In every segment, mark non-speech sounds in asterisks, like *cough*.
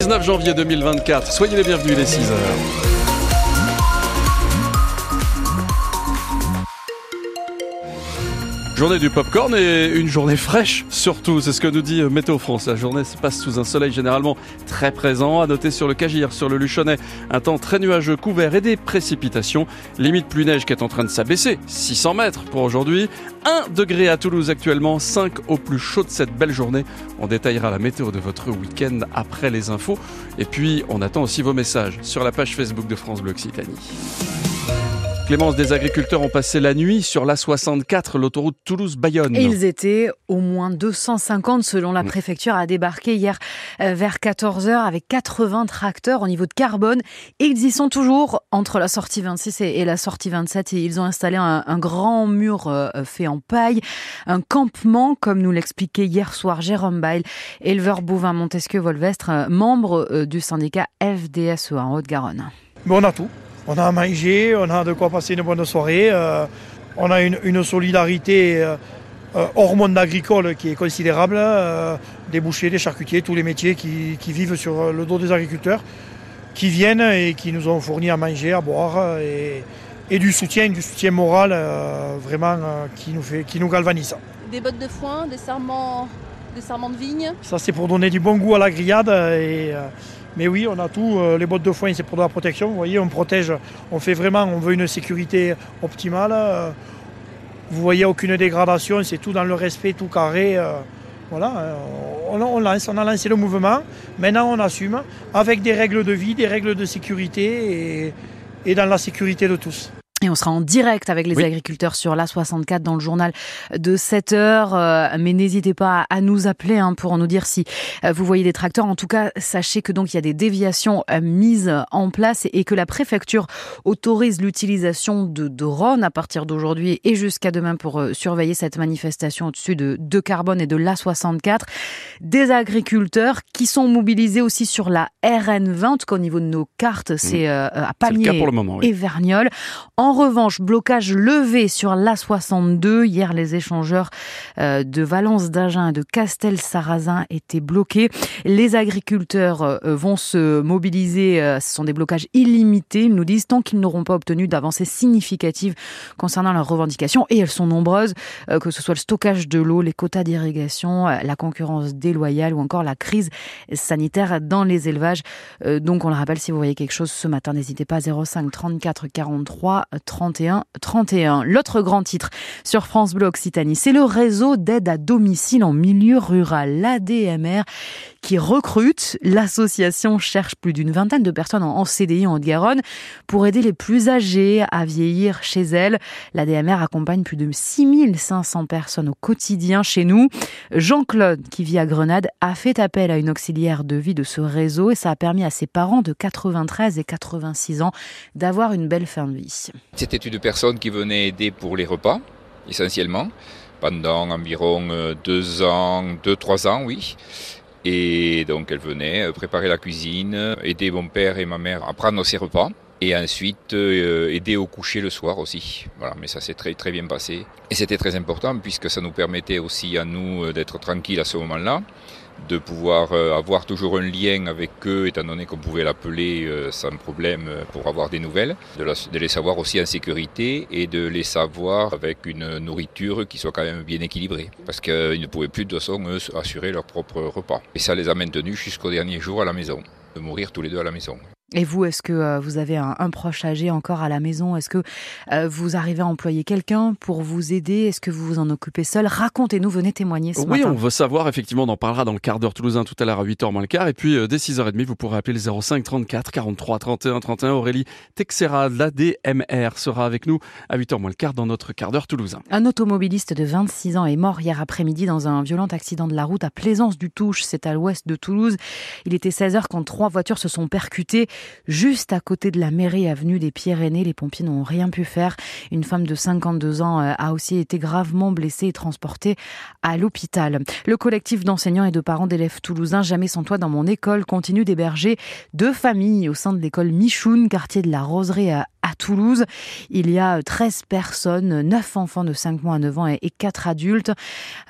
19 janvier 2024. Soyez les bienvenus, les 6 heures. Journée du popcorn et une journée fraîche surtout, c'est ce que nous dit euh, Météo France. La journée se passe sous un soleil généralement très présent. À noter sur le Cagir, sur le Luchonnet, un temps très nuageux couvert et des précipitations. Limite plus neige qui est en train de s'abaisser, 600 mètres pour aujourd'hui. 1 degré à Toulouse actuellement, 5 au plus chaud de cette belle journée. On détaillera la météo de votre week-end après les infos. Et puis on attend aussi vos messages sur la page Facebook de France Bleu Occitanie. Clémence, des agriculteurs ont passé la nuit sur l'A64, l'autoroute Toulouse-Bayonne. Ils étaient au moins 250 selon la préfecture à débarquer hier euh, vers 14h avec 80 tracteurs au niveau de carbone. Ils y sont toujours entre la sortie 26 et la sortie 27 et ils ont installé un, grand mur euh, fait en paille, un campement comme nous l'expliquait hier soir Jérôme Bail, éleveur bovin Montesquieu-Volvestre, euh, membre du syndicat FDSE en Haute-Garonne. on a tout on a à manger, on a de quoi passer une bonne soirée, euh, on a une, solidarité euh, euh, hors monde agricole qui est considérable, des bouchers, des charcutiers, tous les métiers qui, vivent sur le dos des agriculteurs, qui viennent et qui nous ont fourni à manger, à boire et, du soutien, du soutien moral vraiment qui, nous fait, qui nous galvanise. Des bottes de foin, des serments, des serments de vigne Ça c'est pour donner du bon goût à la grillade et mais oui, on a tout. Euh, les bottes de foin, c'est pour de la protection. Vous voyez, on protège. On fait vraiment, on veut une sécurité optimale. Euh, vous voyez, aucune dégradation. C'est tout dans le respect, tout carré. Euh, voilà, on, lance, on a lancé le mouvement. Maintenant, on assume avec des règles de vie, des règles de sécurité et dans la sécurité de tous. Et on sera en direct avec les agriculteurs sur l'A64 dans le journal de 7 heures. Euh, mais n'hésitez pas à nous appeler hein, pour nous dire si euh, vous voyez des tracteurs. En tout cas, sachez que donc il y a des déviations euh, mises en place et que la préfecture autorise l'utilisation de drones à partir d'aujourd'hui et jusqu'à demain pour surveiller cette manifestation au-dessus de, de carbone et de l'A64. Des agriculteurs qui sont mobilisés aussi sur la RN20, en tout cas au niveau de nos cartes, c'est mmh. à Pamiers et Vergnol. En revanche, blocage levé sur l'A62. Hier, les échangeurs euh, de Valence d'Agen et de Castel-Sarrazin étaient bloqués. Les agriculteurs euh, vont se mobiliser. Euh, ce sont des blocages illimités, ils nous disent, tant qu'ils n'auront pas obtenu d'avancées significatives concernant leurs revendications. Et elles sont nombreuses, que ce soit le stockage de l'eau, les quotas d'irrigation, la concurrence déloyale ou encore la crise sanitaire dans les élevages. Donc, on le rappelle, si vous voyez quelque chose ce matin, n'hésitez pas 05 34 43 31 31. L'autre grand titre sur France Bleu Occitanie, c'est le réseau d'aide à domicile en milieu rural, l'ADMR, qui recrute. L'association cherche plus d'une vingtaine de personnes en CDI en Haute-Garonne pour aider les plus âgés à vieillir chez elles. L'ADMR accompagne plus de 6500 personnes au quotidien chez nous. Jean-Claude, qui vit à Grenade, a fait appel à une auxiliaire de vie de ce réseau et ça a permis à ses parents de 93 et 86 ans d'avoir une belle fin de vie. C'était une personne qui venait aider pour les repas, essentiellement, pendant environ euh, deux ans, deux, trois ans, oui. Et donc elle venait euh, préparer la cuisine, aider mon père et ma mère à prendre ses repas et ensuite euh, aider au coucher le soir aussi. Voilà, mais ça s'est très très bien passé et c'était très important puisque ça nous permettait aussi à nous d'être tranquilles à ce moment-là de pouvoir euh, avoir toujours un lien avec eux, étant donné qu'on pouvait l'appeler euh, sans problème euh, pour avoir des nouvelles, de, les savoir aussi en sécurité et de les savoir avec une nourriture qui soit quand même bien équilibrée. Parce qu'ils ne pouvaient plus de toute façon, eux, assurer leur propre repas. Et ça les a maintenus jusqu'au dernier jour à la maison, de mourir tous les deux à la maison. Et vous, est-ce que euh, vous avez un, proche âgé encore à la maison? Est-ce que euh, vous arrivez à employer quelqu'un pour vous aider? Est-ce que vous vous en occupez seul? Racontez-nous, venez témoigner ce oui, matin. Oui, on veut savoir, effectivement, on en parlera dans le quart d'heure toulousain tout à l'heure à 8h moins le quart. Et puis, euh, dès 6h30, vous pourrez appeler le 05 34 43 31 31. Aurélie Texera de la DMR sera avec nous à 8h moins le quart dans notre quart d'heure toulousain. Un automobiliste de 26 ans est mort hier après-midi dans un violent accident de la route à Plaisance du Touche, c'est à l'ouest de Toulouse. Il était 16h quand trois voitures se sont percutées juste à côté de la mairie avenue des Pyrénées. Les pompiers n'ont rien pu faire. Une femme de 52 ans euh, a aussi été gravement blessée et transportée à l'hôpital. Le collectif d'enseignants et de parents d'élèves toulousains Jamais sans toi dans mon école continue d'héberger deux familles au sein de l'école Michoun, quartier de la Roseraie à à Toulouse. Il y a 13 personnes, 9 enfants de 5 mois à 9 ans et 4 adultes.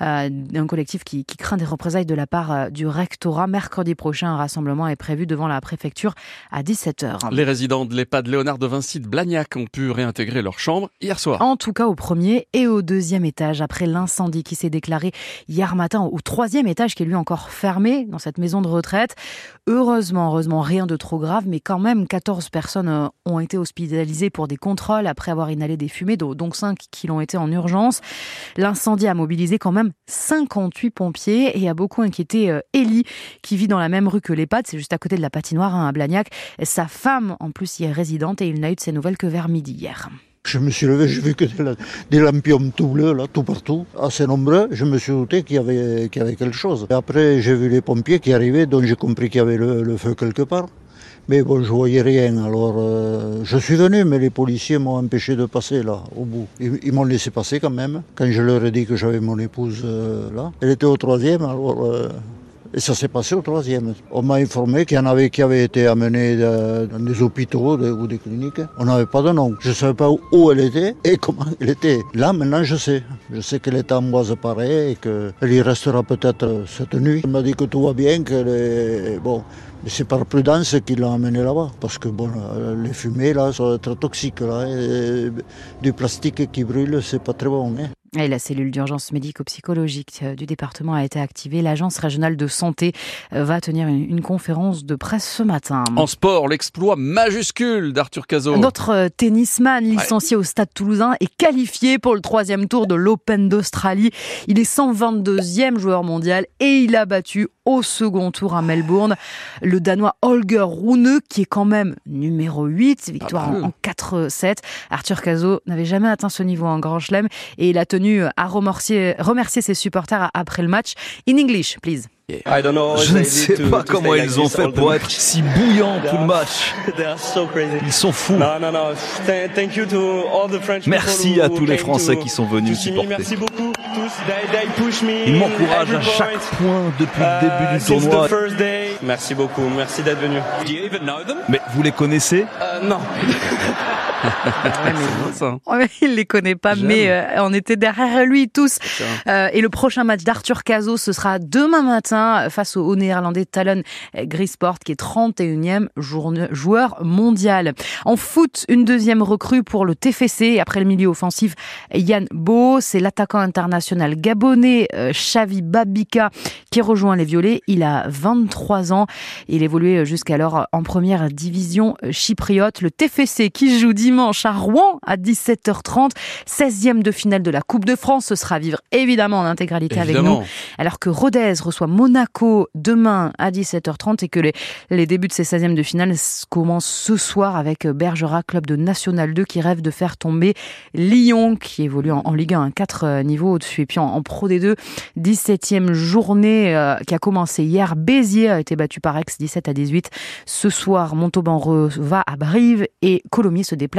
Euh, un collectif qui, qui, craint des représailles de la part euh, du rectorat. Mercredi prochain, un rassemblement est prévu devant la préfecture à 17h. Les résidents de l'EHPAD Léonard de Vinci de Blagnac ont pu réintégrer leur chambre hier soir. En tout cas au premier et au deuxième étage après l'incendie qui s'est déclaré hier matin au troisième étage qui est lui encore fermé dans cette maison de retraite. Heureusement, heureusement, rien de trop grave, mais quand même 14 personnes euh, ont été hospitalisées pour des contrôles après avoir inhalé des fumées, donc 5 qui l'ont été en urgence. L'incendie a mobilisé quand même 58 pompiers et a beaucoup inquiété euh, Ellie qui vit dans la même rue que l'EHPAD, c'est juste à côté de la patinoire hein, à Blagnac. Sa femme en plus y est résidente et il n'a eu de ses nouvelles que vers midi hier. Je me suis levé, j'ai vu que des, lampions tout bleus, là, tout partout, assez nombreux. Je me suis douté qu'il y avait, qu'il y avait quelque chose. Et après, j'ai vu les pompiers qui arrivaient, donc j'ai compris qu'il y avait le, feu quelque part. Mais bon, je voyais rien. Alors, euh, je suis venu, mais les policiers m'ont empêché de passer là, au bout. Ils, m'ont laissé passer quand même. Quand je leur ai dit que j'avais mon épouse euh, là, elle était au troisième. Alors, euh, et ça s'est passé au troisième. On m'a informé qu'il y en avait qui avaient été amenés dans des hôpitaux ou des cliniques. On n'avait pas de nom. Je ne savais pas où elle était et *laughs* comment elle était. Là, maintenant, je sais. Je sais qu'elle est amboise pareil et qu'elle y restera peut-être cette nuit. Elle m'a dit que tout va bien, qu'elle est... Bon, c'est par prudence qu'ils l'ont amené là-bas. Parce que bon, les fumées là sont très toxiques. Là, du plastique qui brûle, c'est pas très bon. Hein. Et la cellule d'urgence médico-psychologique euh, du département a été activée. L'agence régionale de santé euh, va tenir une, conférence de presse ce matin. En sport, l'exploit majuscule d'Arthur Cazot. Notre euh, tennisman licencié au Stade Toulousain est qualifié pour le troisième tour de l'Open d'Australie. Il est 122e joueur mondial et il a battu au second tour à Melbourne le Danois Holger Rune qui est quand même numéro 8, victoire en, 4-7. Arthur Cazot n'avait jamais atteint ce niveau en Grand Chelem et il a tenu à remercier, remercier ses supporters après le match. In English, please. Je ne sais pas comment ils ont fait pour *laughs* être si bouillants tout le match. *laughs* Ils sont fous. Merci à tous les Français qui sont venus supporter. Ils m'encouragent à chaque point depuis le début du uh, tournoi. Merci beaucoup, merci d'être venu. Mais vous les connaissez? Euh, Non. *laughs* *laughs* ouais, il les connaît pas, mais euh, on était derrière lui tous. Euh, et le prochain match d'Arthur Cazot, ce sera demain matin face au, néerlandais Talon Grisport, qui est 31e joueur mondial. En foot, une deuxième recrue pour le TFC. Après le milieu offensif, Yann Beau, c'est l'attaquant international gabonais euh, Xavi Babika qui rejoint les Violets. Il a 23 ans. Il évoluait jusqu'alors en première division chypriote. Le TFC qui joue dimanche à Rouen à 17h30. 16e de finale de la Coupe de France. Ce sera à vivre évidemment en intégralité avec nous. Alors que Rodez reçoit Monaco demain à 17h30 et que les, les débuts de ces 16e de finale commencent ce soir avec Bergerac, club de National 2 qui rêve de faire tomber Lyon qui évolue en, Ligue 1 4 euh, niveaux au-dessus et puis en, Pro D2 17e journée euh, qui a commencé hier. Béziers a été battu par Aix 17 à 18. Ce soir, Montauban va à Brive et Colomiers se déplace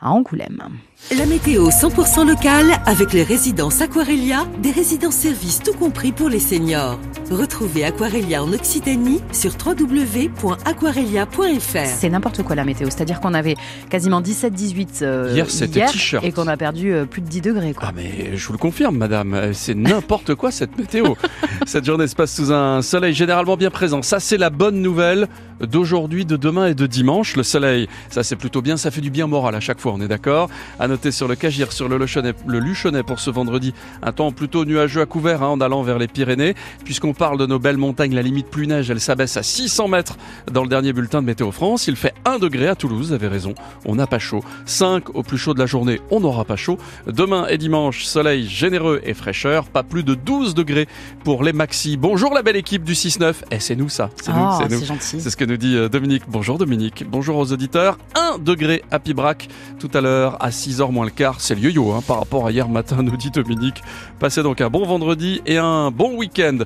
à Angoulême. La météo 100% locale avec les résidences Aquarelia, des résidences services tout compris pour les seniors. Retrouvez Aquarelia en Occitanie sur www.aquarelia.fr. C'est n'importe quoi la météo, c'est-à-dire qu'on avait quasiment 17-18 euh, hier, hier et qu'on a perdu euh, plus de 10 degrés. Ah mais je vous le confirme madame, euh, c'est n'importe quoi cette météo. *laughs* cette journée se passe sous un soleil généralement bien présent. Ça c'est la bonne nouvelle d'aujourd'hui, de demain et de dimanche. Le soleil, ça c'est plutôt bien, ça fait du bien moral à chaque fois, on est d'accord noter sur le Cagir, sur le Luchonnet, le Luchonnet pour ce vendredi. Un temps plutôt nuageux à couvert hein, en allant vers les Pyrénées. Puisqu'on parle de nos belles montagnes, la limite plus neige, elle s'abaisse à 600 mètres dans le dernier bulletin de Météo France. Il fait 1 degré à Toulouse, vous avez raison, on n'a pas chaud. 5 au plus chaud de la journée, on n'aura pas chaud. Demain et dimanche, soleil généreux et fraîcheur, pas plus de 12 degrés pour les maxi. Bonjour la belle équipe du 6-9. Eh, c'est nous ça, c'est nous, oh, c'est nous. C'est ce que nous dit euh, Dominique. Bonjour Dominique, bonjour aux auditeurs. 1 degré à Pibrac tout à l'heure à 6h. 6h moins le quart, c'est le yo-yo hein, par rapport à hier matin, nous dit Dominique. Passez donc un bon vendredi et un bon week-end.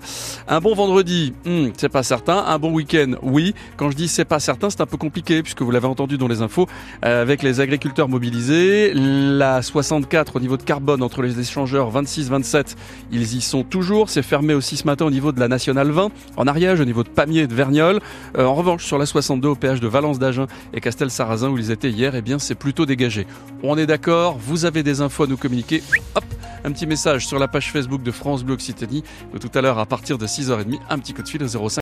Un bon vendredi, hmm, c'est pas certain. Un bon week-end, oui. Quand je dis c'est pas certain, c'est un peu compliqué puisque vous l'avez entendu dans les infos euh, avec les agriculteurs mobilisés. La 64 au niveau de carbone entre les échangeurs 26-27, ils y sont toujours. C'est fermé aussi ce matin au niveau de la Nationale 20 en Ariège, au niveau de Pamiers et de Vergnol. Euh, en revanche, sur la 62 au péage de Valence d'Agen et Castel-Sarrazin où ils étaient hier, eh bien c'est plutôt dégagé. On est d'accord, vous avez des infos à nous communiquer. Hop, un petit message sur la page Facebook de France Bleu Occitanie. Tout à l'heure à partir de 6h30, un petit coup de fil au 05